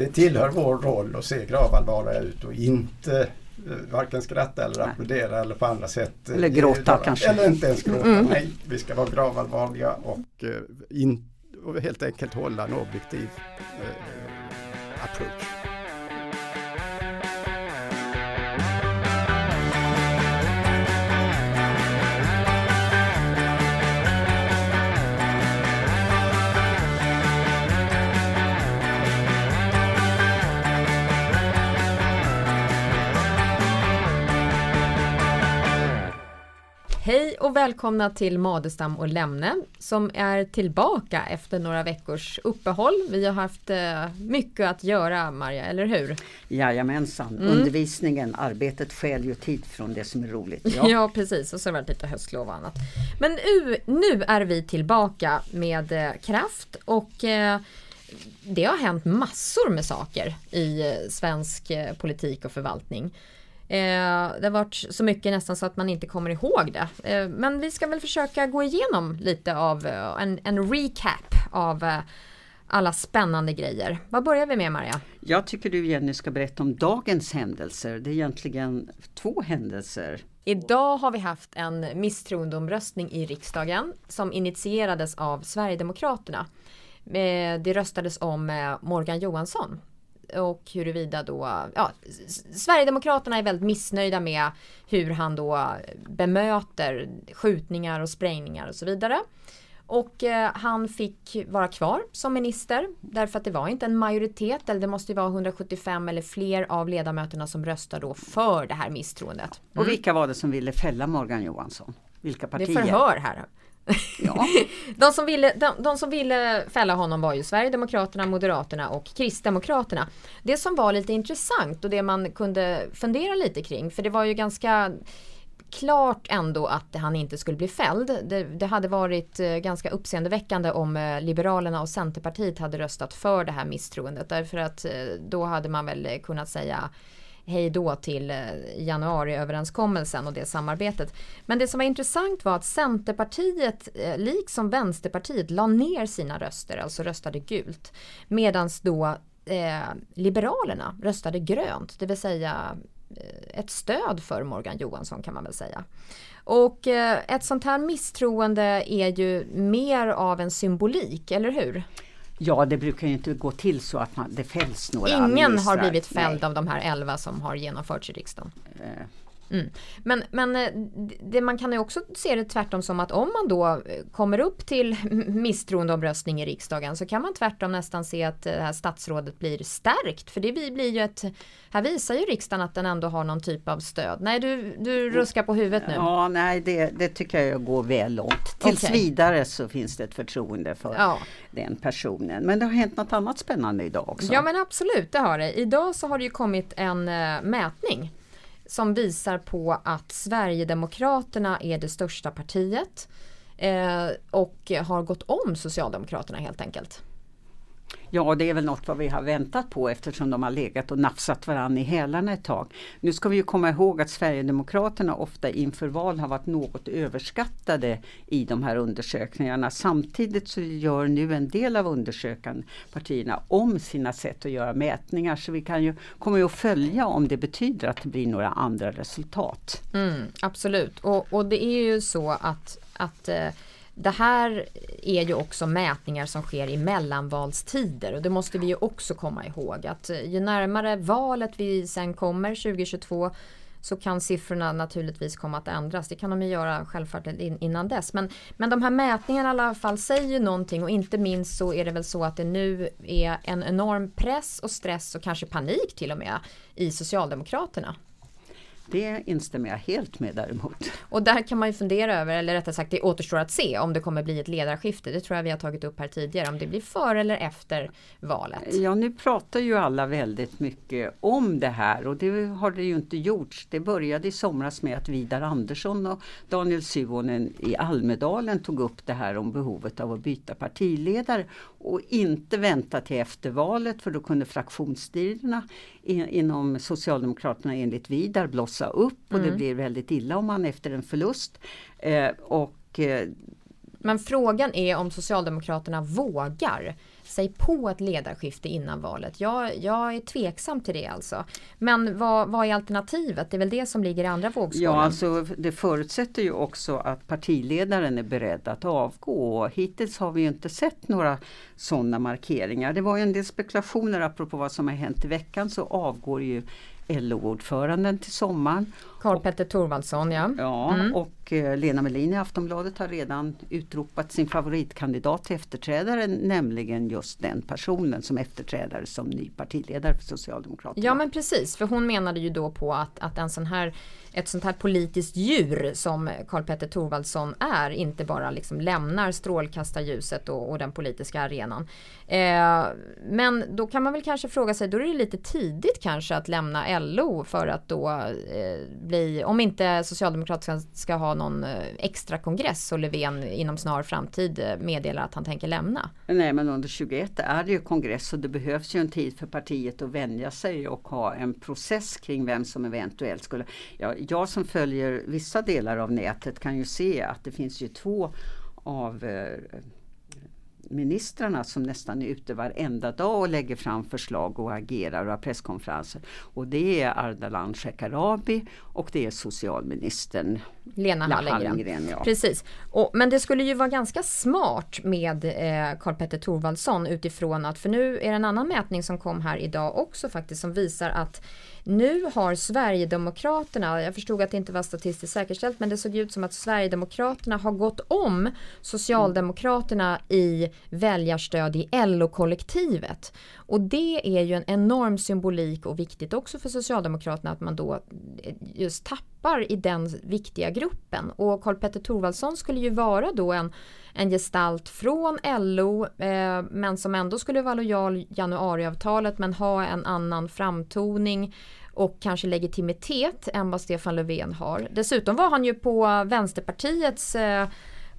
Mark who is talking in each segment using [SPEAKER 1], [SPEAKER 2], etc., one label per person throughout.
[SPEAKER 1] det tillhör vår roll att se gravallvarliga ut och inte eh, varken skratta eller applådera eller på andra sätt.
[SPEAKER 2] Eller gråta
[SPEAKER 1] eh,
[SPEAKER 2] kanske.
[SPEAKER 1] Eller inte ens gråta. Mm. Nej, vi ska vara gravallvarliga och, eh, in, och helt enkelt hålla en objektiv eh, approach.
[SPEAKER 3] Och välkomna till Madestam och Lämne som är tillbaka efter några veckors uppehåll. Vi har haft eh, mycket att göra Marja, eller hur?
[SPEAKER 2] Jajamensan, mm. undervisningen, arbetet skäl ju tid från det som är roligt.
[SPEAKER 3] Ja, ja precis och så har det varit lite höstlov och annat. Men nu, nu är vi tillbaka med eh, kraft och eh, det har hänt massor med saker i svensk politik och förvaltning. Eh, det har varit så mycket nästan så att man inte kommer ihåg det. Eh, men vi ska väl försöka gå igenom lite av eh, en, en recap av alla spännande grejer. Vad börjar vi med Maria?
[SPEAKER 2] Jag tycker du Jenny ska berätta om dagens händelser. Det är egentligen två händelser.
[SPEAKER 3] Idag har vi haft en misstroendeomröstning i riksdagen som initierades av Sverigedemokraterna. Det röstades om Morgan Johansson och huruvida då, ja, Sverigedemokraterna är väldigt missnöjda med hur han då bemöter skjutningar och sprängningar och så vidare. Och eh, han fick vara kvar som minister därför att det var inte en majoritet eller det måste ju vara 175 eller fler av ledamöterna som röstar då för det här misstroendet.
[SPEAKER 2] Mm. Och vilka var det som ville fälla Morgan Johansson? Vilka partier?
[SPEAKER 3] Det är förhör här. Ja. de, som ville, de, de, som ville fälla honom var ju Sverigedemokraterna, Moderaterna och Kristdemokraterna. Det som var lite intressant och det man kunde fundera lite kring, för det var ju ganska klart ändå att han inte skulle bli fälld. Det, det, hade varit eh, ganska uppseendeväckande om eh, Liberalerna och Centerpartiet hade röstat för det här misstroendet. Därför att eh, då hade man väl kunnat säga hej då till eh, januariöverenskommelsen och det samarbetet. Men det som var intressant var att Centerpartiet, liksom Vänsterpartiet, la ner sina röster, alltså röstade gult. Medan då eh, Liberalerna röstade grönt, det vill säga eh, ett stöd för Morgan Johansson kan man väl säga. Och eh, ett sånt här misstroende är ju mer av en symbolik, eller hur?
[SPEAKER 2] Ja, det brukar ju inte gå till så att man, det fälls några
[SPEAKER 3] Ingen har blivit fälld Nej. av de här elva som har genomförts i riksdagen. Eh, Mm. Men, men eh, det, man kan ju också se det tvärtom som att om man då eh, kommer upp till misstroendeomröstning i riksdagen så kan man tvärtom nästan se att det här statsrådet blir stärkt. För det blir ju ett, här visar ju riksdagen att den ändå har någon typ av stöd. Nej, du, du ruskar på huvudet nu.
[SPEAKER 2] Ja, nej, det, det tycker jag går väl långt. Tills okay. vidare så finns det ett förtroende för ja. den personen. Men det har hänt något annat spännande idag också.
[SPEAKER 3] Ja, men absolut, det har det. Idag så har det ju kommit en mätning som visar på att Sverigedemokraterna är det största partiet eh, och har gått om Socialdemokraterna helt enkelt.
[SPEAKER 2] Ja, det är väl något vad vi har väntat på eftersom de har legat och nafsat varann i hälarna ett tag. Nu ska vi ju komma ihåg att Sverigedemokraterna ofta inför val har varit något överskattade i de här undersökningarna. Samtidigt så gör nu en del av undersökande partierna om sina sätt att göra mätningar så vi kan ju kommer ju att följa om det betyder att det blir några andra resultat.
[SPEAKER 3] Mm, absolut, och, och det är ju så att, att eh, det här är ju också mätningar som sker i mellanvalstider och det måste vi ju också komma ihåg att eh, ju närmare valet vi sen kommer 2022 så kan siffrorna naturligtvis komma att ändras. Det kan de ju göra självklart innan dess. Men, men de här mätningarna i alla fall säger ju någonting och inte minst så är det väl så att det nu är en enorm press och stress och kanske panik till och med i Socialdemokraterna.
[SPEAKER 2] Det instämmer jag helt med däremot.
[SPEAKER 3] Och där kan man ju fundera över, eller rättare sagt det återstår att se om det kommer bli ett ledarskifte. Det tror jag vi har tagit upp här tidigare, om det blir före eller efter valet.
[SPEAKER 2] Ja, nu pratar ju alla väldigt mycket om det här och det har det ju inte gjorts. Det började i somras med att Vidar Andersson och Daniel Suhonen i Almedalen tog upp det här om behovet av att byta partiledare och inte vänta till efter valet för då kunde fraktionsstriderna inom Socialdemokraterna enligt Vidar blossa upp och mm. det blir väldigt illa om man efter en förlust. Eh, och, eh,
[SPEAKER 3] Men frågan är om Socialdemokraterna vågar sig på ett ledarskifte innan valet. Jag, jag är tveksam till det alltså. Men vad, vad är alternativet? Det är väl det som ligger i andra vågskålen?
[SPEAKER 2] Ja, alltså det förutsätter ju också att partiledaren är beredd att avgå. Hittills har vi inte sett några sådana markeringar. Det var ju en del spekulationer apropå vad som har hänt i veckan så avgår ju LO-ordföranden till sommaren.
[SPEAKER 3] Karl-Petter Thorwaldsson ja.
[SPEAKER 2] Ja, mm. och eh, Lena Melin i Aftonbladet har redan utropat sin favoritkandidat till efterträdare, nämligen just den personen som efterträdare som ny partiledare för Socialdemokraterna.
[SPEAKER 3] Ja men precis, för hon menade ju då på att, att en sån här ett sånt här politiskt djur som Karl-Petter Thorwaldsson är inte bara liksom lämnar strålkastarljuset och, och den politiska arenan. Eh, men då kan man väl kanske fråga sig, då är det lite tidigt kanske att lämna LO för att då eh, bli, om inte Socialdemokraterna ska, ha någon eh, extra kongress och Löfven inom snar framtid eh, meddelar att han tänker lämna.
[SPEAKER 2] Nej men under 21 är det ju kongress och det behövs ju en tid för partiet att vänja sig och ha en process kring vem som eventuellt skulle... Ja, jag som följer vissa delar av nätet kan ju se att det finns ju två av eh, ministrarna som nästan är ute varenda dag och lägger fram förslag och agerar och har presskonferenser. Och det är Ardalan Shekarabi och det är socialministern
[SPEAKER 3] Lena Hallengren. Hallengren ja. Precis. Och, men det skulle ju vara ganska smart med eh, Karl-Petter Thorwaldsson utifrån att, för nu är det en annan mätning som kom här idag också faktiskt som visar att nu har Sverigedemokraterna, jag förstod att det inte var statistiskt säkerställt, men det såg ut som att Sverigedemokraterna har gått om Socialdemokraterna i väljarstöd i LO-kollektivet. Och det är ju en enorm symbolik och viktigt också för Socialdemokraterna att man då eh, just tappar i den viktiga gruppen. Och Karl-Petter Thorwaldsson skulle ju vara då en, en gestalt från LO eh, men som ändå skulle vara lojal januariavtalet men ha en annan framtoning och kanske legitimitet än vad Stefan Löfven har. Dessutom var han ju på Vänsterpartiets eh,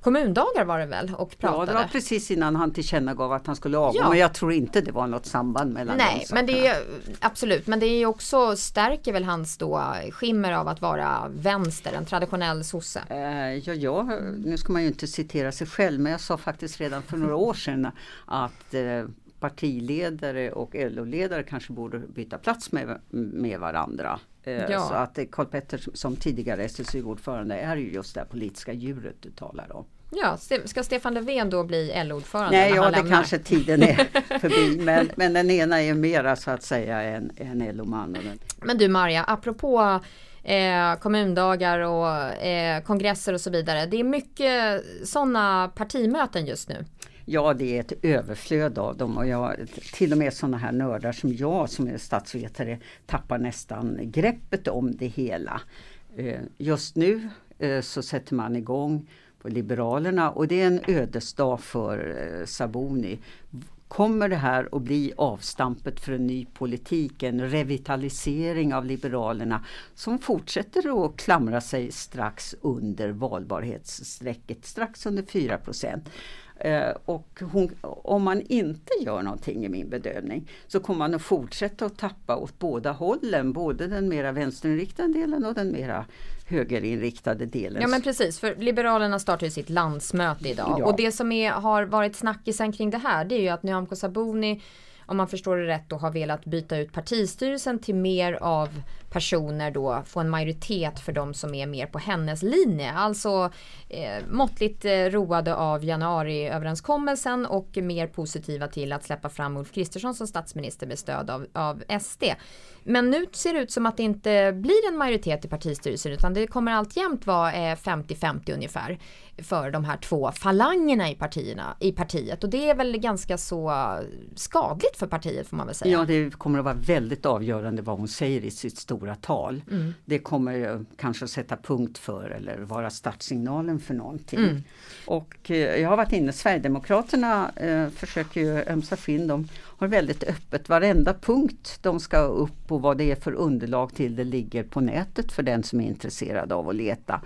[SPEAKER 3] kommundagar var det väl och pratade.
[SPEAKER 2] Ja, det var precis innan han tillkännagav att han skulle avgå. Ja. Men jag tror inte det var något samband mellan
[SPEAKER 3] Nej, men det är absolut. Men det är också stärker väl hans då skimmer av att vara vänster, en traditionell sosse.
[SPEAKER 2] Eh, ja, ja, nu ska man ju inte citera sig själv, men jag sa faktiskt redan för några år sedan att eh, partiledare och LO-ledare kanske borde byta plats med, med varandra. Eh, ja. Så att Karl Petter som tidigare SSU-ordförande är ju just det politiska djuret du talar om.
[SPEAKER 3] Ja, ska Stefan Löfven då bli LO-ordförande?
[SPEAKER 2] Nej, ja, det lämnar? kanske tiden är förbi. Men, men den ena är mera så att säga en, en LO-man.
[SPEAKER 3] Men du Maria, apropå eh, kommundagar och eh, kongresser och så vidare. Det är mycket sådana partimöten just nu.
[SPEAKER 2] Ja, det är ett överflöd av dem och jag, till och med sådana här nördar som jag som är statsvetare tappar nästan greppet om det hela. Eh, just nu eh, så sätter man igång på Liberalerna och det är en ödesdag för eh, Sabuni. Kommer det här att bli avstampet för en ny politik, en revitalisering av Liberalerna som fortsätter att klamra sig strax under valbarhetsstrecket, strax under 4 Eh, och hon, om man inte gör någonting i min bedömning så kommer man att fortsätta att tappa åt båda hållen. Både den mera vänsterinriktade delen och den mera högerinriktade delen.
[SPEAKER 3] Ja men precis, för Liberalerna startar ju sitt landsmöte idag. Ja. Och det som är, har varit snackisen kring det här det är ju att Nyamko Sabuni om man förstår det rätt då har velat byta ut partistyrelsen till mer av personer då få en majoritet för de som är mer på hennes linje. Alltså eh, måttligt eh, roade av januariöverenskommelsen och mer positiva till att släppa fram Ulf Kristersson som statsminister med stöd av, av SD. Men nu ser det ut som att det inte blir en majoritet i partistyrelsen utan det kommer alltjämt vara 50-50 eh, ungefär för de här två falangerna i, partierna, i partiet och det är väl ganska så skadligt för partiet får man väl säga.
[SPEAKER 2] Ja det kommer att vara väldigt avgörande vad hon säger i sitt stora tal. Mm. Det kommer ju kanske att sätta punkt för eller vara startsignalen för någonting. Mm. Och eh, jag har varit inne, Sverigedemokraterna eh, försöker ju ömsa skinn. De har väldigt öppet, varenda punkt de ska upp och vad det är för underlag till det ligger på nätet för den som är intresserad av att leta.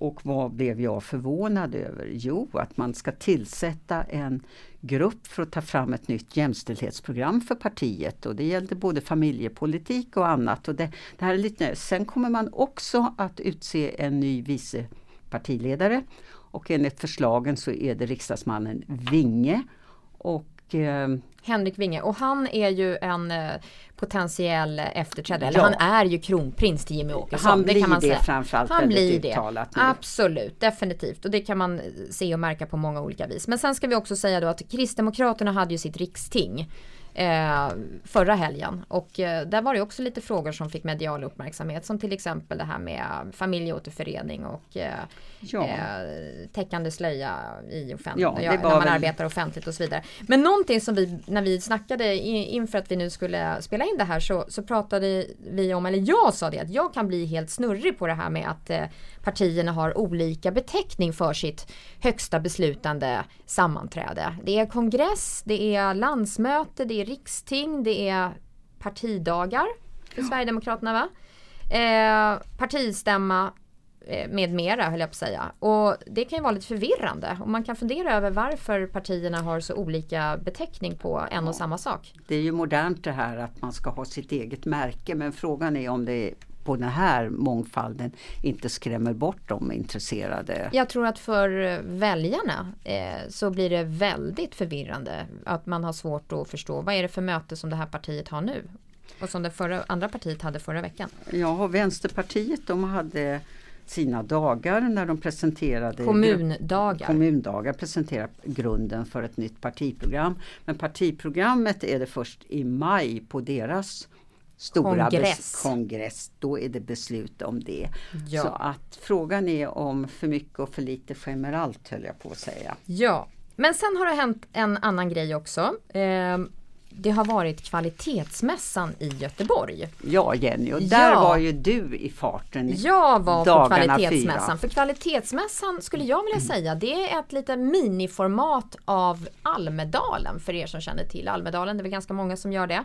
[SPEAKER 2] Och vad blev jag förvånad över? Jo, att man ska tillsätta en grupp för att ta fram ett nytt jämställdhetsprogram för partiet och det gällde både familjepolitik och annat. Och det, det här är lite, sen kommer man också att utse en ny vice partiledare och enligt förslagen så är det riksdagsmannen Vinge och
[SPEAKER 3] Henrik Winge och han är ju en eh, potentiell efterträdare. Eller
[SPEAKER 2] Ja.
[SPEAKER 3] han är ju kronprins till Jimmy Åkesson.
[SPEAKER 2] han
[SPEAKER 3] det
[SPEAKER 2] blir
[SPEAKER 3] kan man
[SPEAKER 2] det
[SPEAKER 3] säga.
[SPEAKER 2] framförallt
[SPEAKER 3] Han blir det.
[SPEAKER 2] uttalat nu.
[SPEAKER 3] Absolut, definitivt. Och det kan man se och märka på många olika vis. Men sen ska vi också säga då att Kristdemokraterna hade ju sitt riksting eh, förra helgen. Och eh, där var det också lite frågor som fick medial uppmärksamhet. Som till exempel det här med familjeåterförening och eh,
[SPEAKER 2] Ja.
[SPEAKER 3] eh, täckande slöja i offent-
[SPEAKER 2] Ja,
[SPEAKER 3] ja, när man
[SPEAKER 2] väl-
[SPEAKER 3] arbetar offentligt och så vidare. Men någonting som vi, när vi snackade i- inför att vi nu skulle spela in det här så, så pratade vi om, eller jag sa det, att jag kan bli helt snurrig på det här med att eh, partierna har olika beteckning för sitt högsta beslutande sammanträde. Det är kongress, det är landsmöte, det är riksting, det är partidagar för Sverigedemokraterna va? Eh, partistämma eh, med mera höll jag på att säga. Och det kan ju vara lite förvirrande och man kan fundera över varför partierna har så olika beteckning på en och samma sak.
[SPEAKER 2] Det är ju modernt det här att man ska ha sitt eget märke men frågan är om det på den här mångfalden inte skrämmer bort de intresserade.
[SPEAKER 3] Jag tror att för eh, väljarna eh, så blir det väldigt förvirrande att man har svårt att förstå vad är det för möte som det här partiet har nu och som det förra, andra partiet hade förra veckan.
[SPEAKER 2] Ja, Vänsterpartiet de hade sina dagar när de presenterade
[SPEAKER 3] Kommundagar.
[SPEAKER 2] kommundagar presenterar grunden för ett nytt partiprogram. Men partiprogrammet är det först i maj på deras stora
[SPEAKER 3] Kongress.
[SPEAKER 2] kongress. Då är det beslut om det.
[SPEAKER 3] Ja.
[SPEAKER 2] Så att frågan är om för mycket och för lite allt höll jag på att säga.
[SPEAKER 3] Ja, men sen har det hänt en annan grej också. Eh, det har varit kvalitetsmässan i Göteborg.
[SPEAKER 2] Ja Jenny, och där
[SPEAKER 3] Ja.
[SPEAKER 2] var ju du i farten.
[SPEAKER 3] Jag var på kvalitetsmässan.
[SPEAKER 2] fyra.
[SPEAKER 3] För kvalitetsmässan skulle jag vilja säga det är ett litet miniformat av Almedalen för er som känner till Almedalen. Det är väl ganska många som gör det.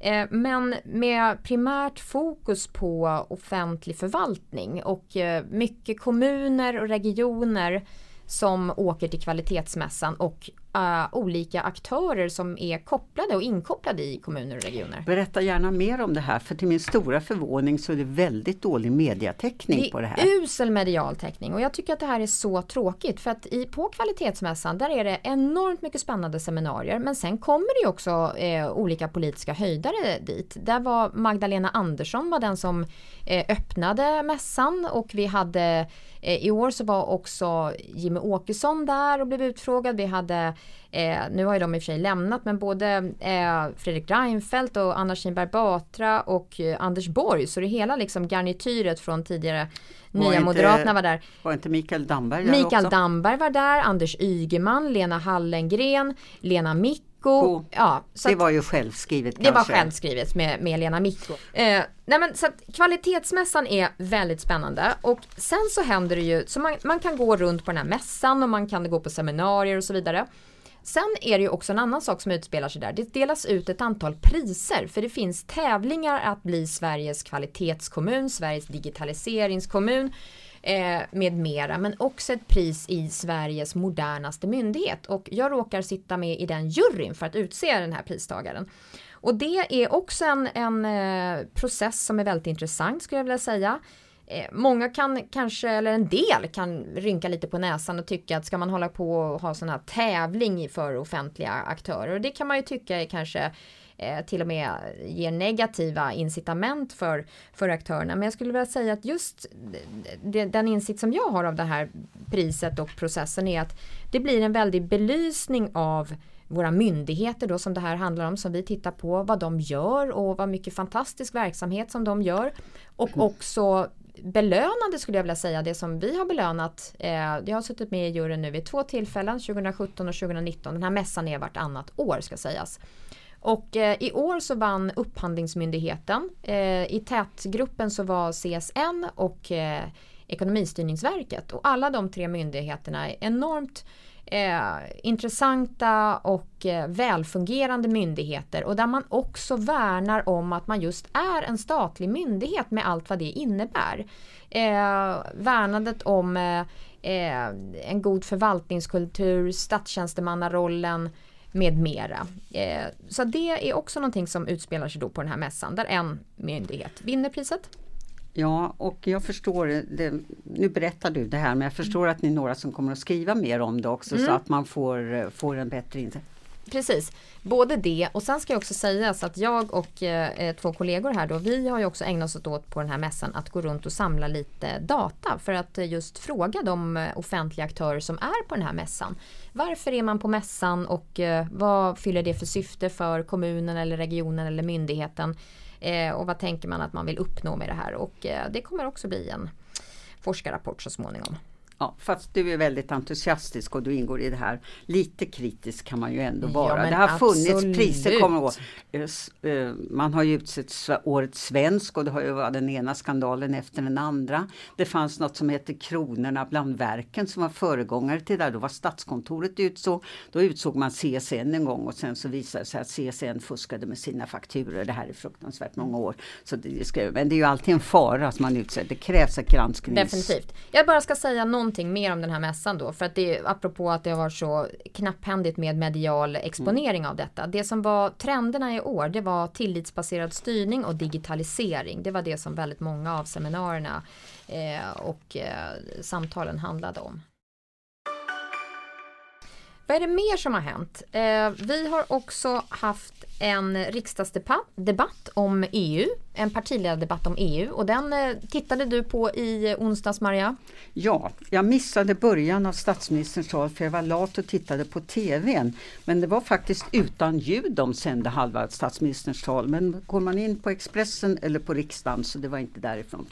[SPEAKER 3] Eh, men med primärt fokus på offentlig förvaltning och eh, mycket kommuner och regioner som åker till kvalitetsmässan och eh, olika aktörer som är kopplade och inkopplade i kommuner och regioner.
[SPEAKER 2] Berätta gärna mer om det här för till min stora förvåning så är det väldigt dålig mediatäckning på det här.
[SPEAKER 3] är usel medial täckning och jag tycker att det här är så tråkigt för att i, på kvalitetsmässan där är det enormt mycket spännande seminarier men sen kommer det ju också eh, olika politiska höjdare dit. Där var Magdalena Andersson var den som eh, öppnade mässan och vi hade eh, i år så var också Jimmy Åkesson där och blev utfrågad. Vi hade Eh, nu har ju de i och för sig lämnat men både eh, Fredrik Reinfeldt och Anna Kinberg Batra och eh, Anders Borg så det hela liksom garnityret från tidigare
[SPEAKER 2] Var
[SPEAKER 3] Nya
[SPEAKER 2] inte-
[SPEAKER 3] Moderaterna var där.
[SPEAKER 2] Var inte Mikael Damberg där
[SPEAKER 3] Mikael
[SPEAKER 2] också?
[SPEAKER 3] Damberg var där, Anders Ygeman, Lena Hallengren, Lena Micko.
[SPEAKER 2] Ko.
[SPEAKER 3] Ja, så
[SPEAKER 2] det var ju självskrivet
[SPEAKER 3] det var
[SPEAKER 2] kanske.
[SPEAKER 3] självskrivet med, med Lena Micko. Eh, nej men så att kvalitetsmässan är väldigt spännande och sen så händer det ju, så man, man kan gå runt på den här mässan och man kan gå på seminarier och så vidare. Sen är det ju också en annan sak som utspelar sig där. Det delas ut ett antal priser för det finns tävlingar att bli Sveriges kvalitetskommun, Sveriges digitaliseringskommun eh, med mera. Men också ett pris i Sveriges modernaste myndighet. Och jag råkar sitta med i den juryn för att utse den här pristagaren. Och det är också en, en eh, process som är väldigt intressant skulle jag vilja säga. Eh, Många kan kanske, eller en del kan rynka lite på näsan och tycka att ska man hålla på och ha sån här tävling för offentliga aktörer. Och det kan man ju tycka är kanske eh, till och med ger negativa incitament för, för aktörerna. Men jag skulle vilja säga att just det, den insikt som jag har av det här priset och processen är att det blir en väldig belysning av våra myndigheter då som det här handlar om som vi tittar på vad de gör och vad mycket fantastisk verksamhet som de gör och också belönande skulle jag vilja säga det som vi har belönat. Eh, jag har suttit med i juryn nu vid två tillfällen 2017 och 2019. Den här mässan är vartannat år ska sägas. Och eh, i år så vann Upphandlingsmyndigheten. Eh, I tätgruppen så var CSN och eh, Ekonomistyrningsverket. Och alla de tre myndigheterna är enormt eh, intressanta och eh, välfungerande myndigheter och där man också värnar om att man just är en statlig myndighet med allt vad det innebär. Eh, värnandet om eh, eh, en god förvaltningskultur, statstjänstemannarollen med mera. Eh, så det är också någonting som utspelar sig då på den här mässan där en myndighet vinner priset.
[SPEAKER 2] Ja, och jag förstår, det, nu berättar du det här, men jag förstår att ni är några som kommer att skriva mer om det också
[SPEAKER 3] Mm.
[SPEAKER 2] så att man får, får en bättre insikt
[SPEAKER 3] precis. Både det och sen ska jag också sägas att jag och eh, eh, två kollegor här då, vi har ju också ägnat oss åt på den här mässan att gå runt och samla lite data för att eh, just fråga de offentliga aktörer som är på den här mässan. Varför är man på mässan och eh, vad fyller det för syfte för kommunen eller regionen eller myndigheten? Eh, och vad tänker man att man vill uppnå med det här? Och eh, det kommer också bli en forskarrapport så småningom.
[SPEAKER 2] Ja, fast du är väldigt entusiastisk och du ingår i det här. Lite kritisk kan man ju ändå vara.
[SPEAKER 3] Ja,
[SPEAKER 2] det har funnits
[SPEAKER 3] absolut.
[SPEAKER 2] priser, kommer ihåg. Eh, Man har ju utsett årets svensk och det har ju varit den ena skandalen efter den andra. Det fanns något som hette Kronorna bland verken som var föregångare till det. där. Då var Statskontoret utsåg. Då utsåg man CSN en gång och sen så visade det sig att CSN fuskade med sina fakturor. Det här är fruktansvärt många år. Så det men det är ju alltid en fara att man utser. Det krävs ett gransknings...
[SPEAKER 3] Definitivt. Jag bara ska säga någonting mer om den här mässan då. För att det är apropå att det har varit så knapphändigt med medial exponering av detta. Det som var trenderna i år det var tillitsbaserad styrning och digitalisering. Det var det som väldigt många av seminarierna eh, och eh, samtalen handlade om. Vad är det mer som har hänt? Eh, vi har också haft en riksdagsdebatt om EU, en partiledardebatt om EU och den eh, tittade du på i onsdags Maria.
[SPEAKER 2] Ja, jag missade början av statsministerns tal för jag var lat och tittade på TVn. Men det var faktiskt utan ljud de sände halva statsministerns tal. Men går man in på Expressen eller på riksdagen så det var inte därifrån.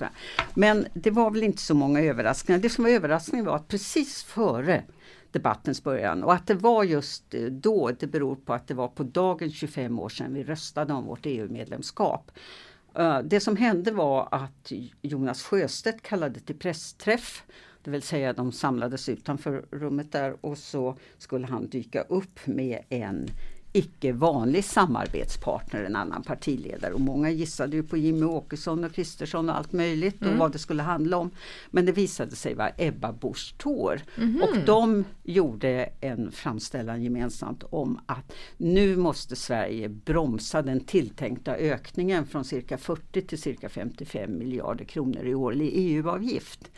[SPEAKER 2] Men det var väl inte så många överraskningar. Det som var överraskningen var att precis före debattens början och att det var just eh, då, det beror på att det var på dagen 25 år sedan vi röstade om vårt EU-medlemskap. Eh, det som hände var att Jonas Sjöstedt kallade till pressträff. Det vill säga de samlades utanför rummet där och så skulle han dyka upp med en icke vanlig samarbetspartner, en annan partiledare. Och många gissade ju på Jimmy Åkesson och Kristersson och allt möjligt och vad det skulle handla om. Men det visade sig vara Ebba Busch Thor. Och de gjorde en framställan gemensamt om att nu måste Sverige bromsa den tilltänkta ökningen från cirka 40 till cirka 55 miljarder kronor i årlig EU-avgift.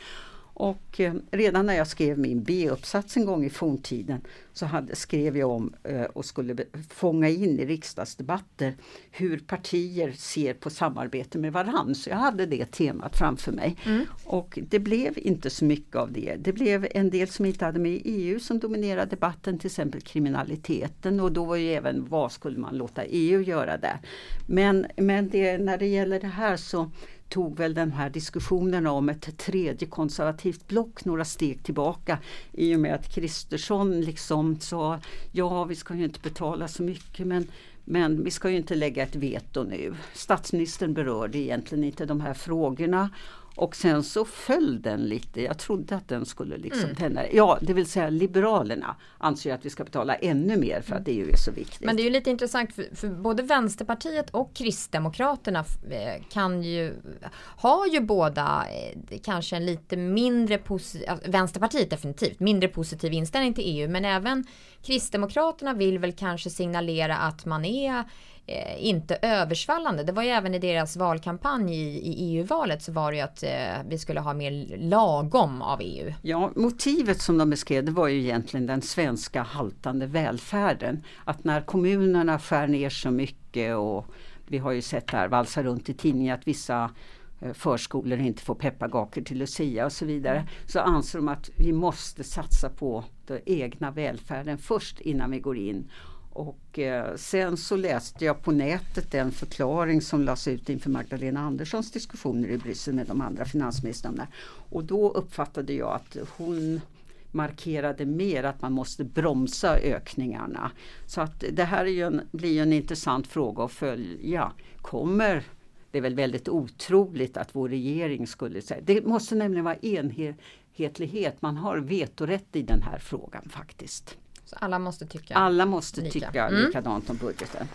[SPEAKER 2] Och eh, redan när jag skrev min B-uppsats en gång i forntiden så hade, skrev jag om eh, och skulle fånga in i riksdagsdebatter hur partier ser på samarbete med varann. Så jag hade det temat framför mig. Och det blev inte så mycket av det. Det blev en del som inte hade med EU som dominerade debatten, till exempel kriminaliteten och då var ju även vad skulle man låta EU göra där. Men, men det, när det gäller det här så tog väl den här diskussionen om ett tredje konservativt block några steg tillbaka i och med att Kristersson liksom sa ja vi ska ju inte betala så mycket men men vi ska ju inte lägga ett veto nu. Statsministern berörde egentligen inte de här frågorna och sen så föll den lite. Jag trodde att den skulle liksom tända. Ja, det vill säga Liberalerna anser att vi ska betala ännu mer för att EU är så viktigt.
[SPEAKER 3] Men det är ju lite intressant för, för både Vänsterpartiet och Kristdemokraterna eh, kan ju har ju båda eh, kanske en lite mindre positiv, Vänsterpartiet definitivt mindre positiv inställning till EU men även Kristdemokraterna vill väl kanske signalera att man är eh, inte översvallande. Det var ju även i deras valkampanj i, i EU-valet så var det ju att eh, vi skulle ha mer lagom av EU.
[SPEAKER 2] Ja, motivet som de beskrev det var ju egentligen den svenska haltande välfärden. Att när kommunerna skär ner så mycket och vi har ju sett det här valsa runt i tidningen att vissa förskolor inte får pepparkakor till Lucia och så vidare. Så anser de att vi måste satsa på den egna välfärden först innan vi går in. Och eh, sen så läste jag på nätet den förklaring som lades ut inför Magdalena Anderssons diskussioner i Bryssel med de andra finansministrarna. Och då uppfattade jag att hon markerade mer att man måste bromsa ökningarna. Så att det här en, blir en intressant fråga att följa. Kommer det är väl väldigt otroligt att vår regering skulle säga. Det måste nämligen vara enhetlighet. Man har vetorätt i den här frågan faktiskt.
[SPEAKER 3] Så alla måste tycka.
[SPEAKER 2] Alla måste
[SPEAKER 3] Lika.
[SPEAKER 2] tycka
[SPEAKER 3] Mm.
[SPEAKER 2] likadant om budgeten.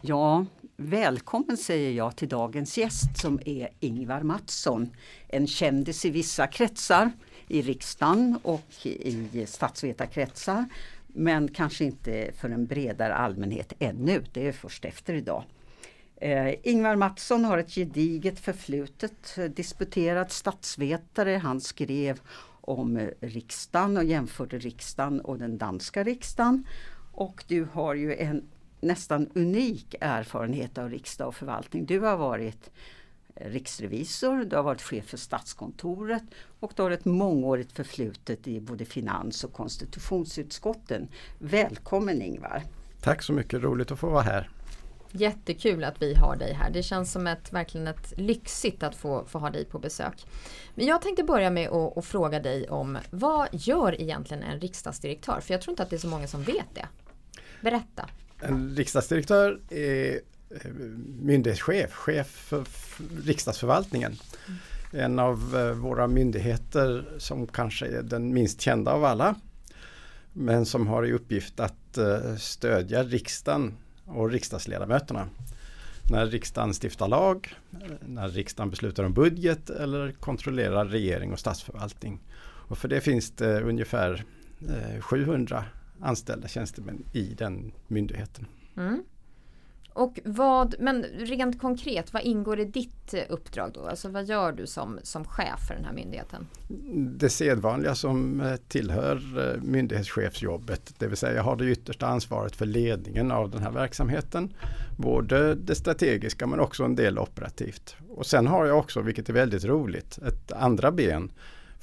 [SPEAKER 2] Ja, välkommen säger jag till dagens gäst som är Ingvar Mattsson. En kändis i vissa kretsar, i riksdagen och i statsvetarkretsar. Men kanske inte för en bredare allmänhet ännu, det är först efter idag. Eh, Ingvar Mattsson har ett gediget förflutet, eh, disputerad statsvetare. Han skrev om eh, riksdagen och jämförde riksdagen och den danska riksdagen. Och du har ju en nästan unik erfarenhet av riksdag och förvaltning. Du har varit riksrevisor, du har varit chef för Statskontoret och du har ett mångårigt förflutet i både finans och konstitutionsutskotten. Välkommen Ingvar!
[SPEAKER 1] Tack så mycket, roligt att få vara här.
[SPEAKER 3] Jättekul att vi har dig här. Det känns som ett, verkligen ett lyxigt att få, få ha dig på besök. Men jag tänkte börja med att, att fråga dig om vad gör egentligen en riksdagsdirektör? För jag tror inte att det är så många som vet det. Berätta.
[SPEAKER 1] En riksdagsdirektör är myndighetschef, chef för riksdagsförvaltningen. En av eh, våra myndigheter som kanske är den minst kända av alla. Men som har i uppgift att eh, stödja riksdagen och riksdagsledamöterna. När riksdagen stiftar lag, när riksdagen beslutar om budget eller kontrollerar regering och statsförvaltning. Och för det finns det ungefär 700 anställda tjänstemän i den myndigheten. Mm.
[SPEAKER 3] Och vad, men rent konkret, vad ingår i ditt uppdrag då? Alltså vad gör du som, som chef för den här myndigheten?
[SPEAKER 1] Det sedvanliga som eh, tillhör eh, myndighetschefsjobbet, det vill säga jag har det yttersta ansvaret för ledningen av den här verksamheten. Både det strategiska men också en del operativt. Och sen har jag också, vilket är väldigt roligt, ett andra ben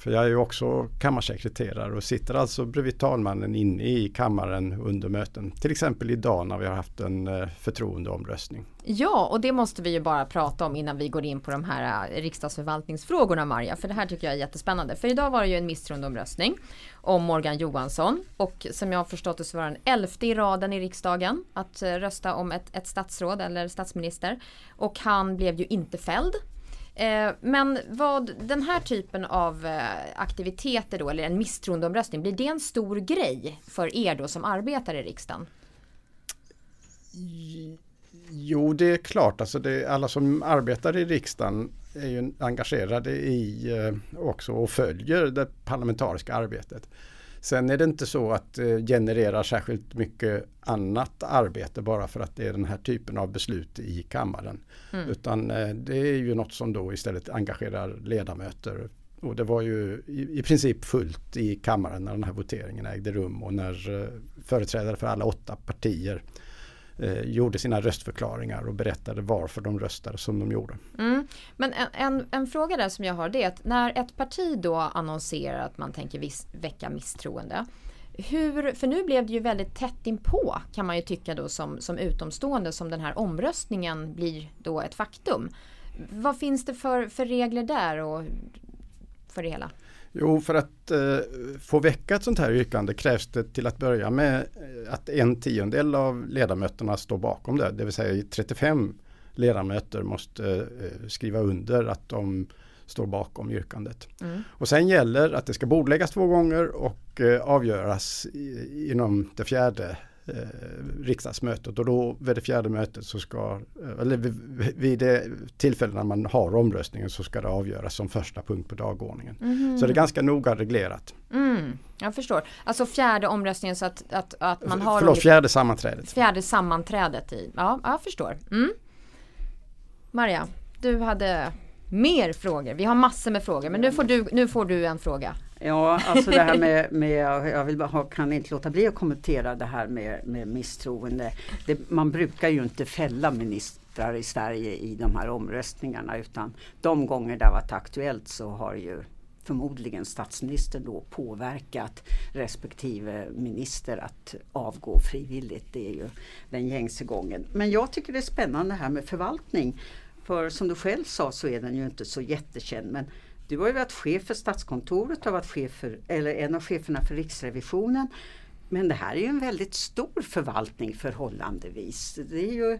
[SPEAKER 1] för jag är ju också kammarsekreterare och sitter alltså bredvid talmannen inne i kammaren under möten. Till exempel idag när vi har haft en eh, förtroendeomröstning.
[SPEAKER 3] Ja, och det måste vi ju bara prata om innan vi går in på de här eh, riksdagsförvaltningsfrågorna Marja. För det här tycker jag är jättespännande. För idag var det ju en misstroendeomröstning om Morgan Johansson. Och som jag har förstått det så var den elfte i raden i riksdagen att eh, rösta om ett, ett statsråd eller statsminister. Och han blev ju inte fälld. Eh, men vad den här typen av eh, aktiviteter då, eller en misstroendeomröstning, blir det en stor grej för er då som arbetar i riksdagen?
[SPEAKER 1] Jo, det är klart. Alltså det, alla som arbetar i riksdagen är ju engagerade i eh, också och följer det parlamentariska arbetet. Sen är det inte så att det genererar särskilt mycket annat arbete bara för att det är den här typen av beslut i kammaren. Mm. Utan eh, det är ju något som då istället engagerar ledamöter. Och det var ju i, i princip fullt i kammaren när den här voteringen ägde rum och när eh, företrädare för alla åtta partier eh, gjorde sina röstförklaringar och berättade varför de röstade som de gjorde. Mm.
[SPEAKER 3] Men en, en, en, fråga där som jag har det är att när ett parti då annonserar att man tänker vis, väcka misstroende. Hur, för nu blev det ju väldigt tätt inpå kan man ju tycka då som, som utomstående som den här omröstningen blir då ett faktum. Vad finns det för, för regler där och för det hela?
[SPEAKER 1] Jo, för att eh, få väcka ett sånt här yrkande krävs det till att börja med eh, att en tiondel av ledamöterna står bakom det. Det vill säga 35 ledamöter måste eh, skriva under att de står bakom yrkandet. Mm. Och sen gäller att det ska bordläggas två gånger och eh, avgöras i, inom det fjärde eh, riksdagsmötet och då vid det fjärde mötet så ska, eller vid, vid det tillfälle när man har omröstningen så ska det avgöras som första punkt på dagordningen. Mm. Så det är ganska noga reglerat.
[SPEAKER 3] Mm, jag förstår. Alltså fjärde omröstningen så att, att, att man har...
[SPEAKER 1] Förlåt, fjärde sammanträdet.
[SPEAKER 3] Fjärde sammanträdet i, ja, jag förstår. Mm. Maria, du hade mer frågor. Vi har massor med frågor men nu får du, nu får du en fråga.
[SPEAKER 2] Ja, alltså det här med, med jag vill bara, kan inte låta bli att kommentera det här med, med misstroende. Det, man brukar ju inte fälla ministrar i Sverige i de här omröstningarna utan de gånger det har varit aktuellt så har ju förmodligen statsministern då påverkat respektive minister att avgå frivilligt. Det är ju den gängse gången. Men jag tycker det är spännande här med förvaltning. För som du själv sa så är den ju inte så jättekänd. Men du har ju varit chef för Statskontoret, har varit chef för, eller en av cheferna för Riksrevisionen. Men det här är ju en väldigt stor förvaltning förhållandevis. Det är ju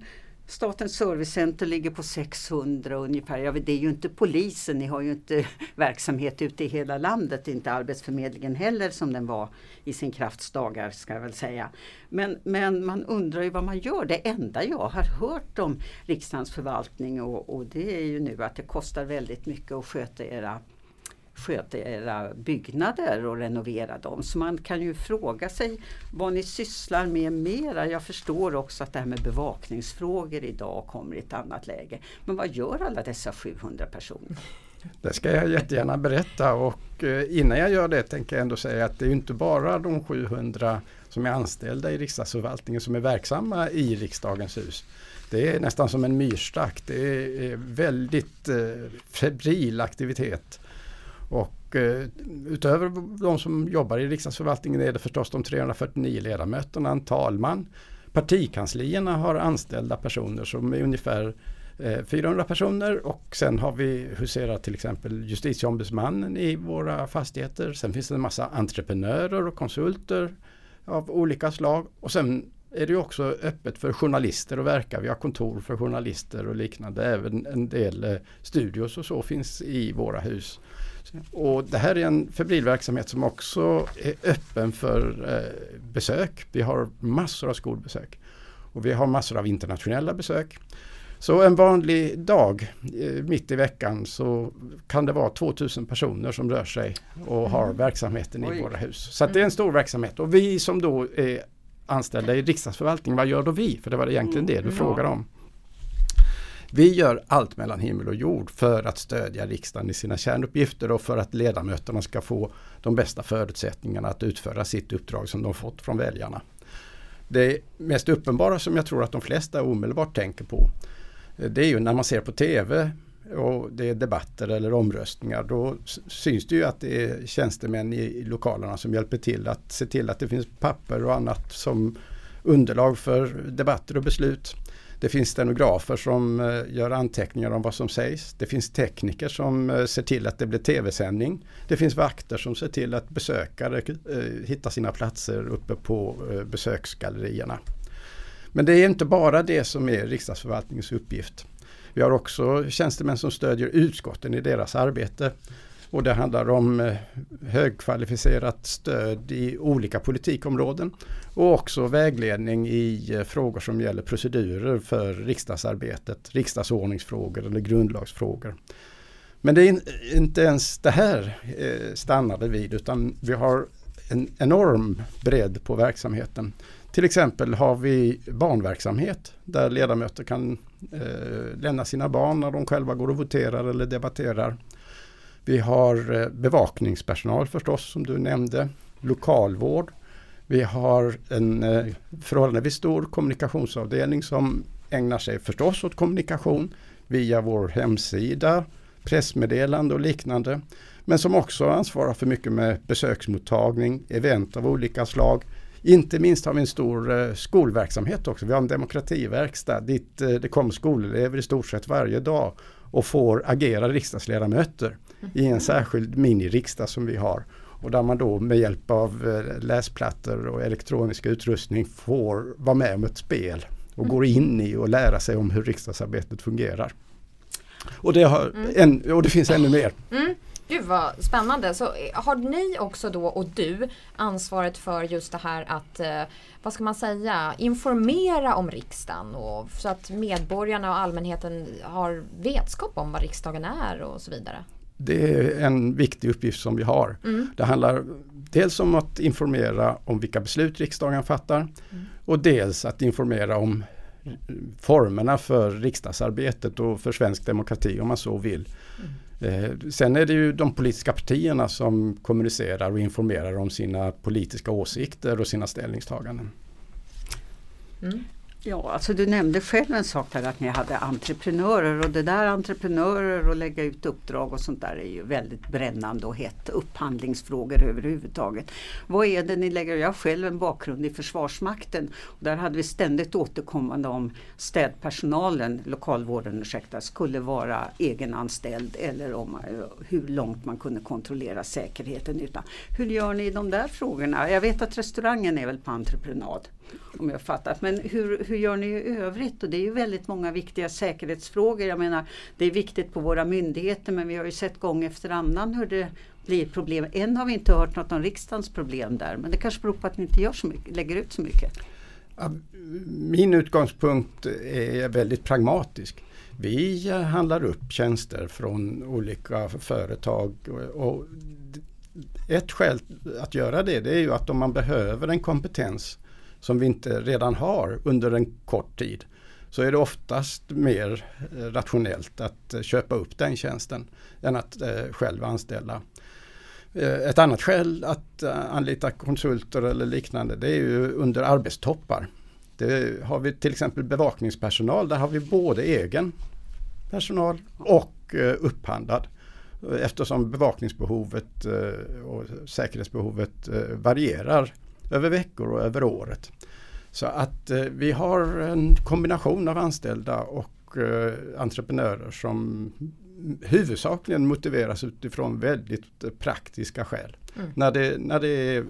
[SPEAKER 2] Statens servicecenter ligger på 600 ungefär. Ja, det är ju inte polisen, ni har ju inte verksamhet ute i hela landet, inte Arbetsförmedlingen heller som den var i sin kraftsdagar ska jag väl säga. Men, men man undrar ju vad man gör. Det enda jag har hört om riksdagens förvaltning och, och det är ju nu att det kostar väldigt mycket att sköta era sköta era byggnader och renovera dem. Så man kan ju fråga sig vad ni sysslar med mera. Jag förstår också att det här med bevakningsfrågor idag kommer i ett annat läge. Men vad gör alla dessa 700 personer?
[SPEAKER 1] Det ska jag jättegärna berätta och eh, innan jag gör det tänker jag ändå säga att det är inte bara de 700 som är anställda i riksdagsförvaltningen som är verksamma i riksdagens hus. Det är nästan som en myrstack. Det är väldigt eh, febril aktivitet. Och eh, utöver de som jobbar i riksdagsförvaltningen är det förstås de 349 ledamöterna, en talman. Partikanslierna har anställda personer som är ungefär eh, 400 personer och sen har vi huserar till exempel justitieombudsmannen i våra fastigheter. Sen finns det en massa entreprenörer och konsulter av olika slag och sen är det också öppet för journalister att verka. Vi har kontor för journalister och liknande. Även en del eh, studios och så finns i våra hus. Och det här är en febril verksamhet som också är öppen för eh, besök. Vi har massor av skolbesök. Och vi har massor av internationella besök. Så en vanlig dag eh, mitt i veckan så kan det vara 2000 personer som rör sig och har mm. verksamheten Oj. i våra hus. Så det är en stor verksamhet och vi som då är anställda i riksdagsförvaltningen, vad gör då vi? För det var egentligen det du mm. frågade om. Vi gör allt mellan himmel och jord för att stödja riksdagen i sina kärnuppgifter och för att ledamöterna ska få de bästa förutsättningarna att utföra sitt uppdrag som de fått från väljarna. Det mest uppenbara som jag tror att de flesta omedelbart tänker på det är ju när man ser på TV och det är debatter eller omröstningar då syns det ju att det är tjänstemän i lokalerna som hjälper till att se till att det finns papper och annat som underlag för debatter och beslut. Det finns stenografer som eh, gör anteckningar om vad som sägs. Det finns tekniker som eh, ser till att det blir tv-sändning. Det finns vakter som ser till att besökare eh, hittar sina platser uppe på besöksgallerierna. Men det är inte bara det som är riksdagsförvaltningens uppgift. Vi har också tjänstemän som stödjer utskotten i deras arbete. Och det handlar om eh, högkvalificerat stöd i olika politikområden och också vägledning i eh, frågor som gäller procedurer för riksdagsarbetet, riksdagsordningsfrågor eller grundlagsfrågor. Men det är inte ens det här eh, stannade vid utan vi har en enorm bredd på verksamheten. Till exempel har vi barnverksamhet där ledamöter kan eh, lämna sina barn när de själva går och voterar eller debatterar. Vi har eh, bevakningspersonal förstås som du nämnde, lokalvård. Vi har en eh, förhållandevis stor kommunikationsavdelning som ägnar sig förstås åt kommunikation via vår hemsida, pressmeddelande och liknande. Men som också ansvarar för mycket med besöksmottagning, event av olika slag, inte minst har vi en stor eh, skolverksamhet också. Vi har en demokrativerkstad dit det kommer skolelever i stort sett varje dag och får agera riksdagsledamöter i en särskild miniriksdag som vi har. Och där man då med hjälp av eh, läsplattor och elektronisk utrustning får vara med om ett spel och går in i och lära sig om hur riksdagsarbetet fungerar. Och det, har mm. en, och det finns ännu mer.
[SPEAKER 3] Mm. Gud vad spännande. Så eh, har ni också då och du ansvaret för just det här att, eh, vad ska man säga, informera om riksdagen och så att medborgarna och allmänheten har vetskap om vad riksdagen är och så vidare?
[SPEAKER 1] Det är en viktig uppgift som vi har. Mm. Det handlar dels om att informera om vilka beslut riksdagen fattar mm. och dels att informera om formerna för riksdagsarbetet och för svensk demokrati om man så vill. Mm. Eh, sen är det ju de politiska partierna som kommunicerar och informerar om sina politiska åsikter och sina ställningstaganden.
[SPEAKER 2] Mm. Ja, alltså du nämnde själv en sak där att ni hade entreprenörer och det där entreprenörer och lägga ut uppdrag och sånt där är ju väldigt brännande och hett. Upphandlingsfrågor överhuvudtaget. Vad är det ni lägger? Jag har själv en bakgrund i Försvarsmakten. Och där hade vi ständigt återkommande om städpersonalen, lokalvården ursäkta, skulle vara egenanställd eller om eh, hur långt man kunde kontrollera säkerheten. Utan. Hur gör ni i de där frågorna? Jag vet att restaurangen är väl på entreprenad om jag fattat. Men hur, hur gör ni i övrigt? Och det är ju väldigt många viktiga säkerhetsfrågor. Jag menar, det är viktigt på våra myndigheter men vi har ju sett gång efter annan hur det blir problem. Än har vi inte hört något om riksdagens problem där men det kanske beror på att ni inte gör så mycket, lägger ut så mycket.
[SPEAKER 1] Min utgångspunkt är väldigt pragmatisk. Vi handlar upp tjänster från olika företag och ett skäl att göra det, det är ju att om man behöver en kompetens som vi inte redan har under en kort tid. så är det oftast mer eh, rationellt att eh, köpa upp den tjänsten än att eh, själv anställa. Ett annat skäl att anlita konsulter eller liknande det är ju under arbetstoppar. Det har vi till exempel bevakningspersonal, där har vi både egen personal och upphandlad. Eftersom bevakningsbehovet och säkerhetsbehovet varierar över veckor och över året. Så att eh, vi har en kombination av anställda och eh, entreprenörer som huvudsakligen motiveras utifrån väldigt eh, praktiska skäl. Mm. När, det, när det är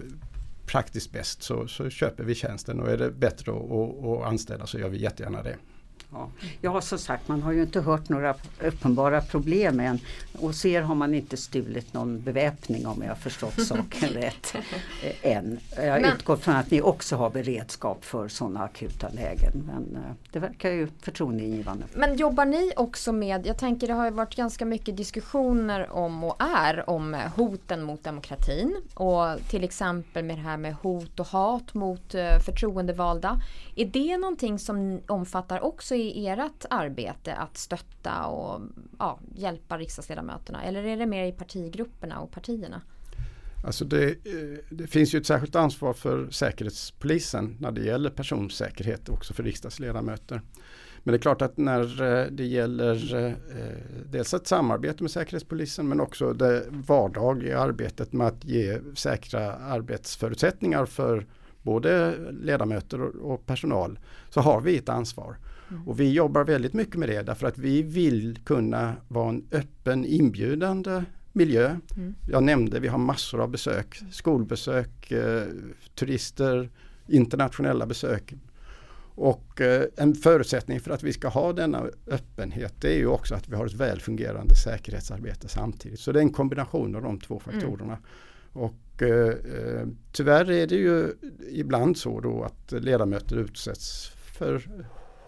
[SPEAKER 1] praktiskt bäst så, så köper vi tjänsten och är det bättre att, att anställa så gör vi jättegärna det.
[SPEAKER 2] Ja. ja, som sagt man har ju inte hört några uppenbara problem än. Och er har man inte stulit någon beväpning om jag förstått saken rätt. Eh, än. Jag men, utgår från att ni också har beredskap för sådana akuta lägen. Men eh, det verkar ju förtroendeingivande.
[SPEAKER 3] Men jobbar ni också med, jag tänker det har ju varit ganska mycket diskussioner om och är om hoten mot demokratin. Och till exempel med det här med hot och hat mot eh, förtroendevalda. Är det någonting som omfattar också i ert arbete att stötta och ja, hjälpa riksdagsledamöterna? Eller är det mer i partigrupperna och partierna?
[SPEAKER 1] Alltså det, eh, det, finns ju ett särskilt ansvar för Säkerhetspolisen när det gäller personsäkerhet också för riksdagsledamöter. Men det är klart att när eh, det gäller eh, dels ett samarbete med Säkerhetspolisen men också det vardagliga arbetet med att ge säkra arbetsförutsättningar för både ledamöter och personal så har vi ett ansvar. Mm. Och vi jobbar väldigt mycket med det därför att vi vill kunna vara en öppen inbjudande miljö. Mm. Jag nämnde vi har massor av besök, skolbesök, eh, turister, internationella besök. Och eh, en förutsättning för att vi ska ha denna öppenhet det är ju också att vi har ett väl fungerande säkerhetsarbete samtidigt. Så det är en kombination av de två mm. faktorerna. Mm. Och eh, eh, tyvärr är det ju ibland så då att ledamöter utsätts för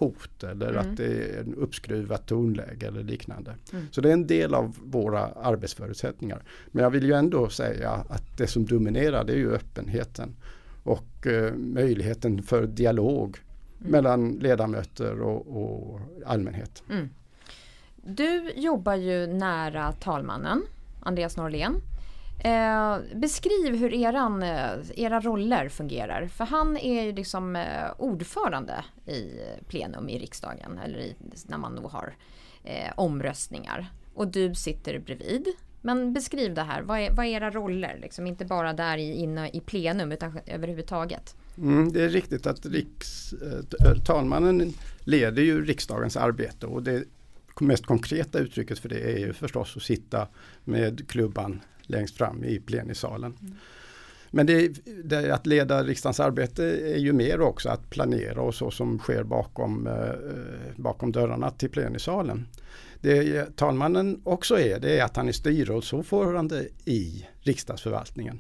[SPEAKER 1] hot eller mm. att det är en uppskruvat tonläge eller liknande. Mm. Så det är en del av våra arbetsförutsättningar. Men jag vill ju ändå säga att det som dominerar det är ju öppenheten och eh, möjligheten för dialog mm. mellan ledamöter och, och allmänhet. Mm.
[SPEAKER 3] Du jobbar ju nära talmannen, Andreas Norlén. Eh, beskriv hur eran, eh, era roller fungerar. För han är ju liksom eh, ordförande i plenum i riksdagen. Eller i, när man då har eh, omröstningar. Och du sitter bredvid. Men beskriv det här. Vad är, vad är era roller? Liksom, inte bara där i, inne i plenum utan överhuvudtaget.
[SPEAKER 1] Mm, det är riktigt att riks, eh, talmannen leder ju riksdagens arbete och det mest konkreta uttrycket för det är ju förstås att sitta med klubban längst fram i plenisalen. Mm. Men det, det, att leda riksdagens arbete är ju mer också att planera och så som sker bakom, eh, bakom dörrarna till plenisalen. Det talmannen också är, det är att han är styrelseordförande i riksdagsförvaltningen.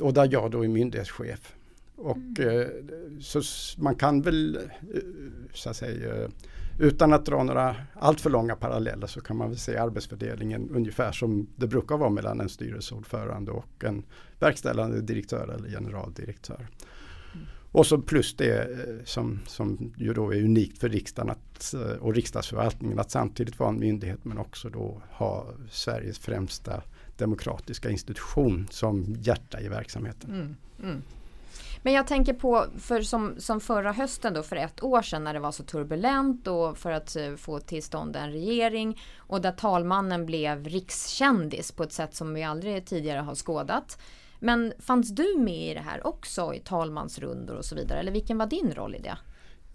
[SPEAKER 1] Och där jag då är myndighetschef. Och mm. eh, så man kan väl eh, så att säga utan att dra några alltför långa paralleller så kan man väl se arbetsfördelningen ungefär som det brukar vara mellan en styrelseordförande och en verkställande direktör eller generaldirektör. Och så plus det eh, som, som ju då är unikt för riksdagen att, eh, och riksdagsförvaltningen att samtidigt vara en myndighet men också då ha Sveriges främsta demokratiska institution som hjärta i verksamheten. Mm, mm.
[SPEAKER 3] Men jag tänker på för som, som förra hösten då för ett år sedan när det var så turbulent och för att eh, få till stånd en regering och där talmannen blev rikskändis på ett sätt som vi aldrig tidigare har skådat. Men fanns du med i det här också i talmansrundor och så vidare eller vilken var din roll i det?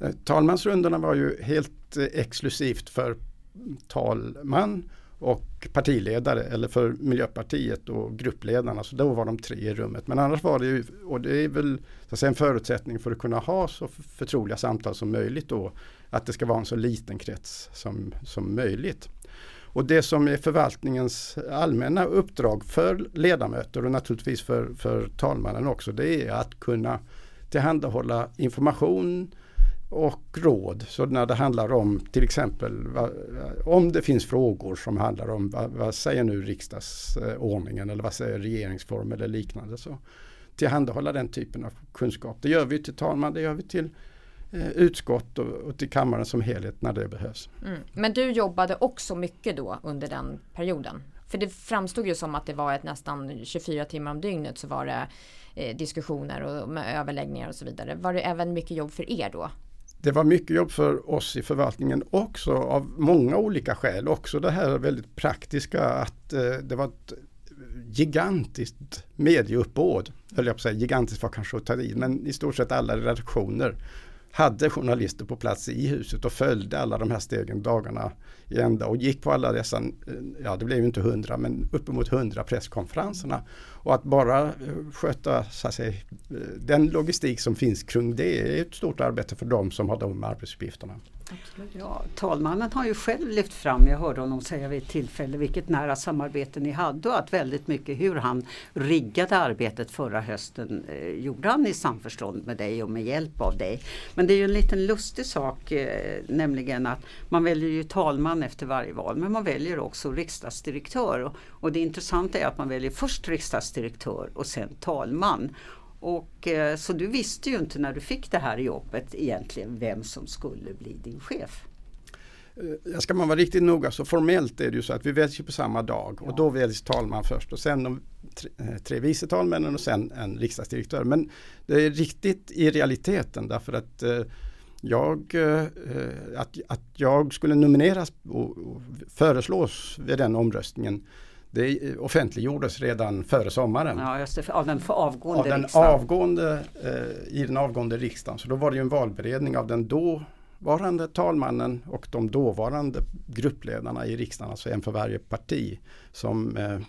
[SPEAKER 1] Eh, talmansrundorna var ju helt eh, exklusivt för talman och partiledare eller för Miljöpartiet och gruppledarna. Så då var de tre i rummet. Men annars var det ju, och det är väl så att säga, en förutsättning för att kunna ha så förtroliga samtal som möjligt då, att det ska vara en så liten krets som, som möjligt. Och det som är förvaltningens allmänna uppdrag för ledamöter och naturligtvis för, för talmannen också, det är att kunna tillhandahålla information, och råd. Så när det handlar om till exempel om det finns frågor som handlar om vad, vad säger nu riksdagsordningen eller vad säger regeringsform eller liknande. Så tillhandahålla den typen av kunskap. Det gör vi till talman, det gör vi till eh, utskott och, och, till kammaren som helhet när det behövs.
[SPEAKER 3] Mm. Men du jobbade också mycket då under den perioden? För det framstod ju som att det var ett nästan 24 timmar om dygnet så var det eh, diskussioner och överläggningar och så vidare. Var det även mycket jobb för er då?
[SPEAKER 1] Det var mycket jobb för oss i förvaltningen också av många olika skäl. Också det här väldigt praktiska att eh, det var ett gigantiskt medieuppbåd. Höll jag på att säga, gigantiskt var kanske att ta i, men i stort sett alla redaktioner hade journalister på plats i huset och följde alla de här stegen dagarna i ända och gick på alla dessa, eh, ja det blev ju inte hundra men uppemot hundra presskonferenserna. Och att bara eh, sköta så att säga, eh, den logistik som finns kring det är ett stort arbete för dem som har de arbetsuppgifterna.
[SPEAKER 2] Absolut. Ja, talmannen har ju själv lyft fram, jag hörde honom säga vid ett tillfälle, vilket nära samarbete ni hade och att väldigt mycket hur han riggade arbetet förra hösten eh, gjorde han i samförstånd med dig och med hjälp av dig. Men det är ju en liten lustig sak, eh, nämligen att man väljer ju talman efter varje val, men man väljer också riksdagsdirektör. Och, och det intressanta är att man väljer först riksdagsdirektör och sen talman. Och, eh, så du visste ju inte när du fick det här jobbet egentligen vem som skulle bli din chef.
[SPEAKER 1] Eh, ska man vara riktigt noga så formellt är det ju så att vi väljs på samma dag ja. och då väljs talman först och sen de tre, eh, tre vice talmännen och sen en riksdagsdirektör. Men det är riktigt i realiteten därför att jag, att, att jag skulle nomineras och föreslås vid den omröstningen det offentliggjordes redan före sommaren.
[SPEAKER 2] Ja, just det, av den avgående
[SPEAKER 1] av den
[SPEAKER 2] riksdagen.
[SPEAKER 1] Avgående, eh, I den avgående riksdagen. Så då var det ju en valberedning av den dåvarande talmannen och de dåvarande gruppledarna i riksdagen, alltså en för varje parti, som eh,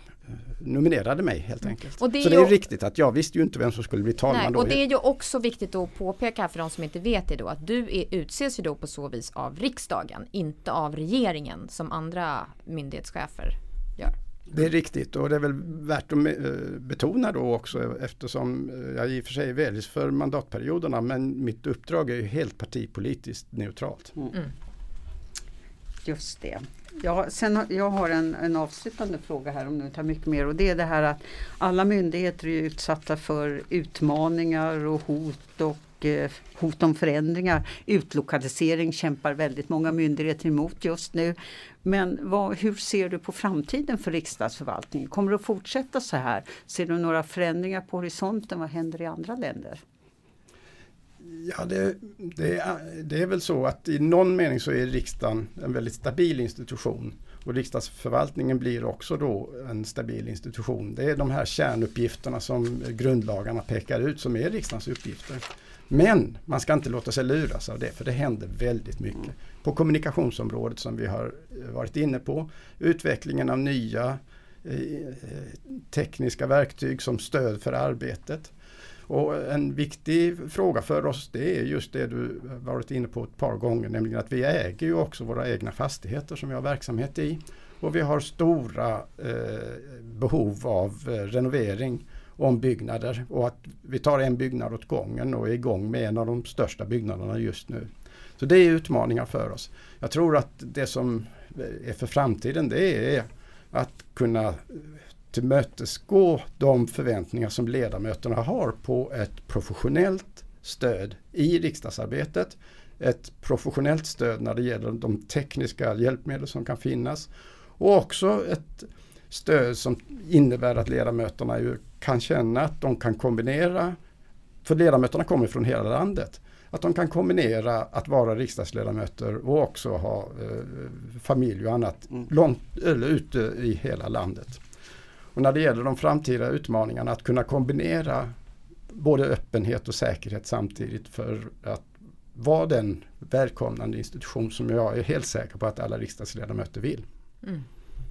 [SPEAKER 1] nominerade mig helt enkelt. Och det så det är riktigt att jag visste ju inte vem som skulle bli talman
[SPEAKER 3] nej,
[SPEAKER 1] då.
[SPEAKER 3] Och det är ju också viktigt att påpeka för de som inte vet det då att du är, utses ju då på så vis av riksdagen, inte av regeringen som andra myndighetschefer gör.
[SPEAKER 1] Det är riktigt och det är väl värt att eh, betona då också eftersom eh, jag i och för sig väljs för mandatperioderna men mitt uppdrag är ju helt partipolitiskt neutralt. Mm. mm.
[SPEAKER 2] Just det. Ja, sen, jag har en, en avslutande fråga här om du tar mycket mer och det är det här att alla myndigheter är utsatta för utmaningar och hot och Eh, hot om förändringar. Utlokalisering kämpar väldigt många myndigheter emot just nu. Men vad, hur ser du på framtiden för riksdagsförvaltningen? Kommer det att fortsätta så här? Ser du några förändringar på horisonten? Vad händer i andra länder?
[SPEAKER 1] Ja, det, det, det är väl så att i någon mening så är riksdagen en väldigt stabil institution. Och riksdagsförvaltningen blir också då en stabil institution. Det är de här kärnuppgifterna som grundlagarna pekar ut som är riksdagens uppgifter. Men man ska inte låta sig luras av det för det händer väldigt mycket. På kommunikationsområdet som vi har eh, varit inne på. Utvecklingen av nya eh, tekniska verktyg som stöd för arbetet. Och en viktig fråga för oss det är just det du varit inne på ett par gånger, nämligen att vi äger ju också våra egna fastigheter som vi har verksamhet i. Och vi har stora eh, behov av eh, renovering ombyggnader och att vi tar en byggnad åt gången och är igång med en av de största byggnaderna just nu. Så det är utmaningar för oss. Jag tror att det som är för framtiden det är att kunna tillmötesgå de förväntningar som ledamöterna har på ett professionellt stöd i riksdagsarbetet. Ett professionellt stöd när det gäller de tekniska hjälpmedel som kan finnas. Och också ett stöd som innebär att ledamöterna ju kan känna att de kan kombinera, för ledamöterna kommer från hela landet, att de kan kombinera att vara riksdagsledamöter och också ha eh, familj och annat mm. långt, eller ute i hela landet. Och när det gäller de framtida utmaningarna att kunna kombinera både öppenhet och säkerhet samtidigt för att vara den välkomnande institution som jag är helt säker på att alla riksdagsledamöter vill. Mm.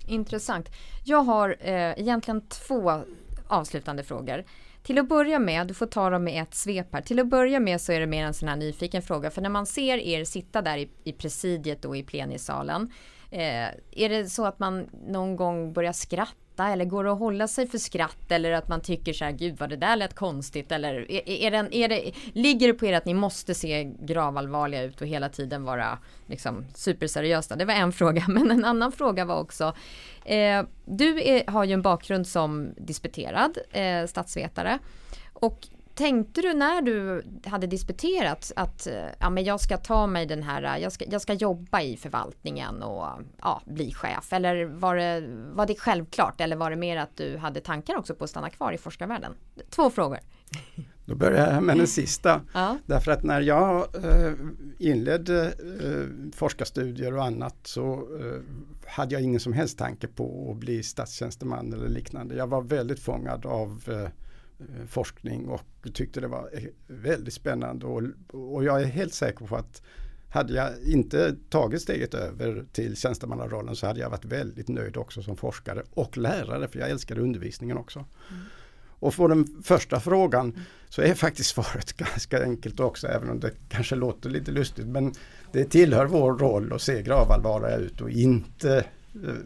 [SPEAKER 3] Intressant. Jag har eh, egentligen två avslutande frågor. Till att börja med, du får ta dem med ett svep här. Till att börja med så är det mer en sån här nyfiken fråga. För när man ser er sitta där i, i presidiet och i plenisalen. Eh, är det så att man någon gång börjar skratta eller går det att hålla sig för skratt eller att man tycker så här gud vad det där lät konstigt eller är, är, den, är det, ligger det på er att ni måste se gravallvarliga ut och hela tiden vara liksom superseriösa? Det var en fråga men en annan fråga var också eh, Du är, har ju en bakgrund som disputerad eh, statsvetare och Tänkte du när du hade disputerat att ja, men jag ska ta mig den här, jag ska, jag ska jobba i förvaltningen och ja, bli chef? Eller var det, var det självklart eller var det mer att du hade tankar också på att stanna kvar i forskarvärlden? Två frågor.
[SPEAKER 1] Då börjar jag med den sista. Ja. Därför att när jag eh, inledde eh, forskarstudier och annat så eh, hade jag ingen som helst tanke på att bli statstjänsteman eller liknande. Jag var väldigt fångad av eh, forskning och tyckte det var väldigt spännande och, och jag är helt säker på att hade jag inte tagit steget över till tjänstemannarollen så hade jag varit väldigt nöjd också som forskare och lärare för jag älskade undervisningen också. Mm. Och på den första frågan så är faktiskt svaret ganska enkelt också även om det kanske låter lite lustigt men det tillhör vår roll att se gravallvarliga ut och inte eh,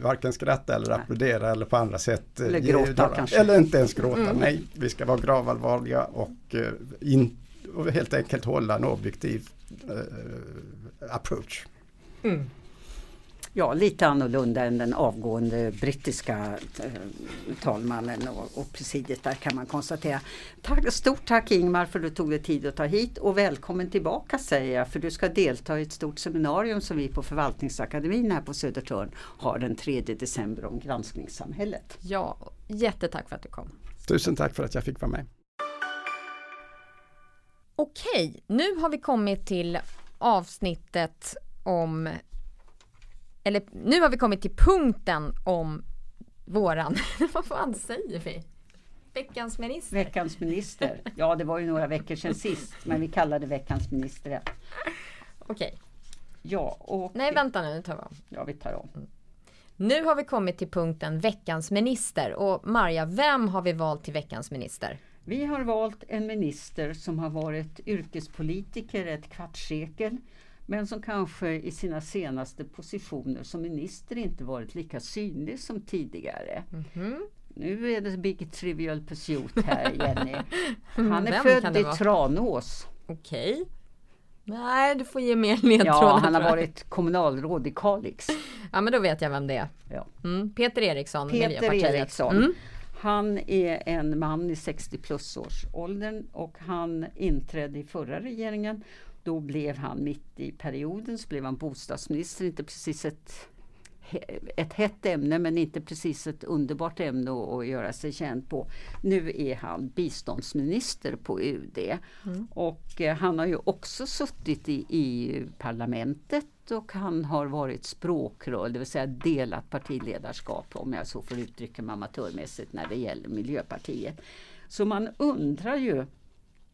[SPEAKER 1] varken skratta eller nej. applådera eller på andra sätt.
[SPEAKER 2] Eh, eller gråta kanske.
[SPEAKER 1] Eller inte ens gråta. Mm. Nej, vi ska vara gravallvarliga och, uh, in, och helt enkelt hålla en objektiv uh, approach. Mm.
[SPEAKER 2] Ja, lite annorlunda än den avgående brittiska eh, talmannen och, och presidiet där kan man konstatera. Tack, stort tack Ingmar för att du tog dig tid att ta hit och välkommen tillbaka säger jag för du ska delta i ett stort seminarium som vi på Förvaltningsakademin här på Södertörn har den 3 december om granskningssamhället.
[SPEAKER 3] Ja, jättetack för att du kom.
[SPEAKER 1] Tusen tack för att jag fick vara med.
[SPEAKER 3] Okej, nu har vi kommit till avsnittet om eller nu har vi kommit till punkten om våran, vad fan säger vi? Veckans minister.
[SPEAKER 2] Veckans minister. Ja, det var ju några veckor sedan sist, men vi kallade veckans minister.
[SPEAKER 3] Okej. Okay.
[SPEAKER 2] Ja, och...
[SPEAKER 3] Nej, vänta nu, nu tar vi om.
[SPEAKER 2] Ja, vi tar om. Mm.
[SPEAKER 3] Nu har vi kommit till punkten veckans minister och Marja, vem har vi valt till veckans minister?
[SPEAKER 2] Vi har valt en minister som har varit yrkespolitiker ett kvartssekel men som kanske i sina senaste positioner som minister inte varit lika synlig som tidigare. Mm -hmm. Nu är det Big Trivial Pursuit här Jenny. Han är Vem född i Tranås.
[SPEAKER 3] Okej. Okay. Nej, du får ge mer ledtrådar.
[SPEAKER 2] Ja, han har varit kommunalråd i Kalix.
[SPEAKER 3] Ja, men då vet jag vem det är. Ja. Mm, Peter Eriksson,
[SPEAKER 2] Peter Eriksson. Mm. Han är en man i 60 plus års åldern och han inträdde i förra regeringen då blev han mitt i perioden så blev han bostadsminister, inte precis ett, ett hett ämne men inte precis ett underbart ämne att, göra sig känd på. Nu är han biståndsminister på UD mm. och eh, han har ju också suttit i EU-parlamentet och han har varit språkrör, det vill säga delat partiledarskap om jag så får uttrycka mig amatörmässigt när det gäller Miljöpartiet. Så man undrar ju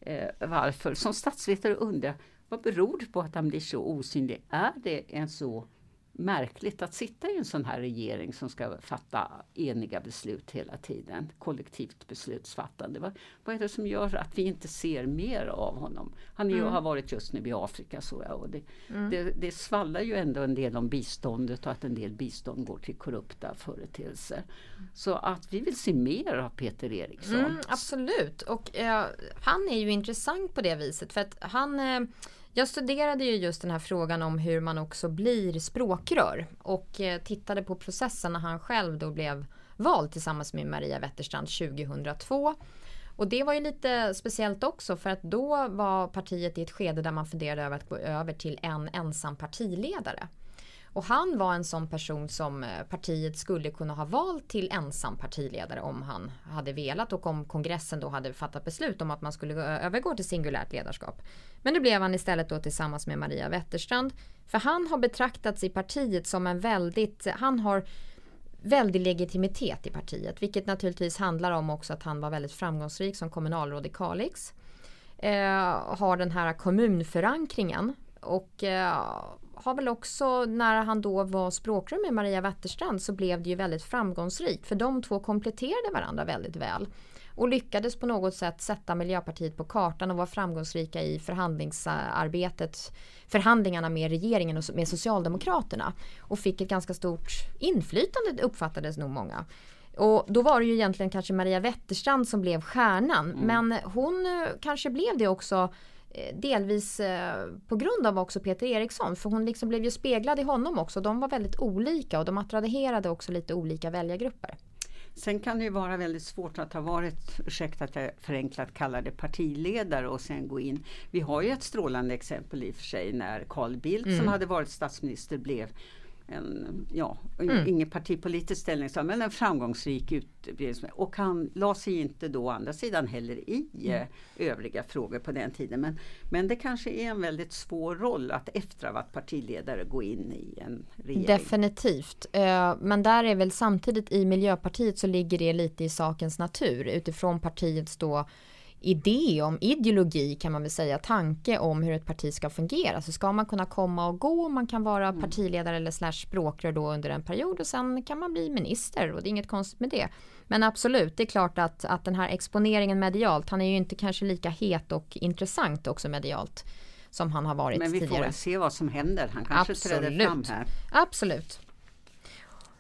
[SPEAKER 2] eh, varför, som statsvetare undrar vad beror det på att han blir så osynlig? Är det en så märkligt att sitta i en sån här regering som ska fatta eniga beslut hela tiden. Kollektivt beslutsfattande. Vad, vad är det som gör att vi inte ser mer av honom? Han är, mm. har varit just nu i Afrika så jag, och det, mm. det, det, svallar ju ändå en del om biståndet och att en del bistånd går till korrupta företeelser. Så att vi vill se mer av Peter Eriksson. Mm,
[SPEAKER 3] absolut och eh, han är ju intressant på det viset för att han eh, jag studerade ju just den här frågan om hur man också blir språkrör och eh, tittade på processen när han själv då blev vald tillsammans med Maria Wetterstrand 2002. Och det var ju lite speciellt också för att då var partiet i ett skede där man funderade över att gå över till en ensam partiledare. Och han var en sån person som eh, partiet skulle kunna ha valt till ensam partiledare om han hade velat och om kongressen då hade fattat beslut om att man skulle eh, övergå till singulärt ledarskap. Men det blev han istället då tillsammans med Maria Wetterstrand. För han har betraktats i partiet som en väldigt, han har väldig legitimitet i partiet, vilket naturligtvis handlar om också att han var väldigt framgångsrik som kommunalråd i Kalix. Eh, har den här kommunförankringen och eh, har väl också när han då var språkrör med Maria Wetterstrand så blev det ju väldigt framgångsrikt för de två kompletterade varandra väldigt väl och lyckades på något sätt sätta Miljöpartiet på kartan och vara framgångsrika i förhandlingsarbetet, förhandlingarna med regeringen och med Socialdemokraterna och fick ett ganska stort inflytande uppfattades nog många. Och då var det ju egentligen kanske Maria Wetterstrand som blev stjärnan mm. men hon eh, kanske blev det också delvis eh, på grund av också Peter Eriksson för hon liksom blev ju speglad i honom också. De var väldigt olika och de attraherade också lite olika väljargrupper.
[SPEAKER 2] Sen kan det ju vara väldigt svårt att ha varit, ursäkta att jag förenklat kallar det partiledare och sen gå in. Vi har ju ett strålande exempel i och för sig när Carl Bildt mm. som hade varit statsminister blev en, ja, mm. ingen partipolitisk ställningstagande men en framgångsrik utbildning. Och han la sig inte då å andra sidan heller i mm. Eh, övriga frågor på den tiden. Men, men det kanske är en väldigt svår roll att efter att ha varit partiledare gå in i en regering.
[SPEAKER 3] Definitivt. Eh, men där är väl samtidigt i Miljöpartiet så ligger det lite i sakens natur utifrån partiets då idé om ideologi kan man väl säga, tanke om hur ett parti ska fungera. Så ska man kunna komma och gå, man kan vara mm. partiledare eller slash språkrör då under en period och sen kan man bli minister och det är inget konstigt med det. Men absolut, det är klart att, att den här exponeringen medialt, han är ju inte kanske lika het och intressant också medialt som han har varit tidigare.
[SPEAKER 2] Men vi
[SPEAKER 3] tidigare.
[SPEAKER 2] får se vad som händer, han kanske Absolut. träder fram här.
[SPEAKER 3] Absolut.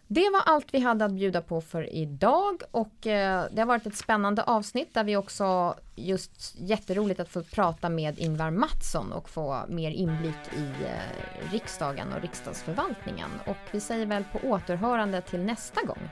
[SPEAKER 3] Det var allt vi hade att bjuda på för idag och eh, det har varit ett spännande avsnitt där vi också just jätteroligt att få prata med Ingvar Mattsson och få mer inblick i eh, riksdagen och riksdagsförvaltningen. Och vi säger väl på återhörande till nästa gång.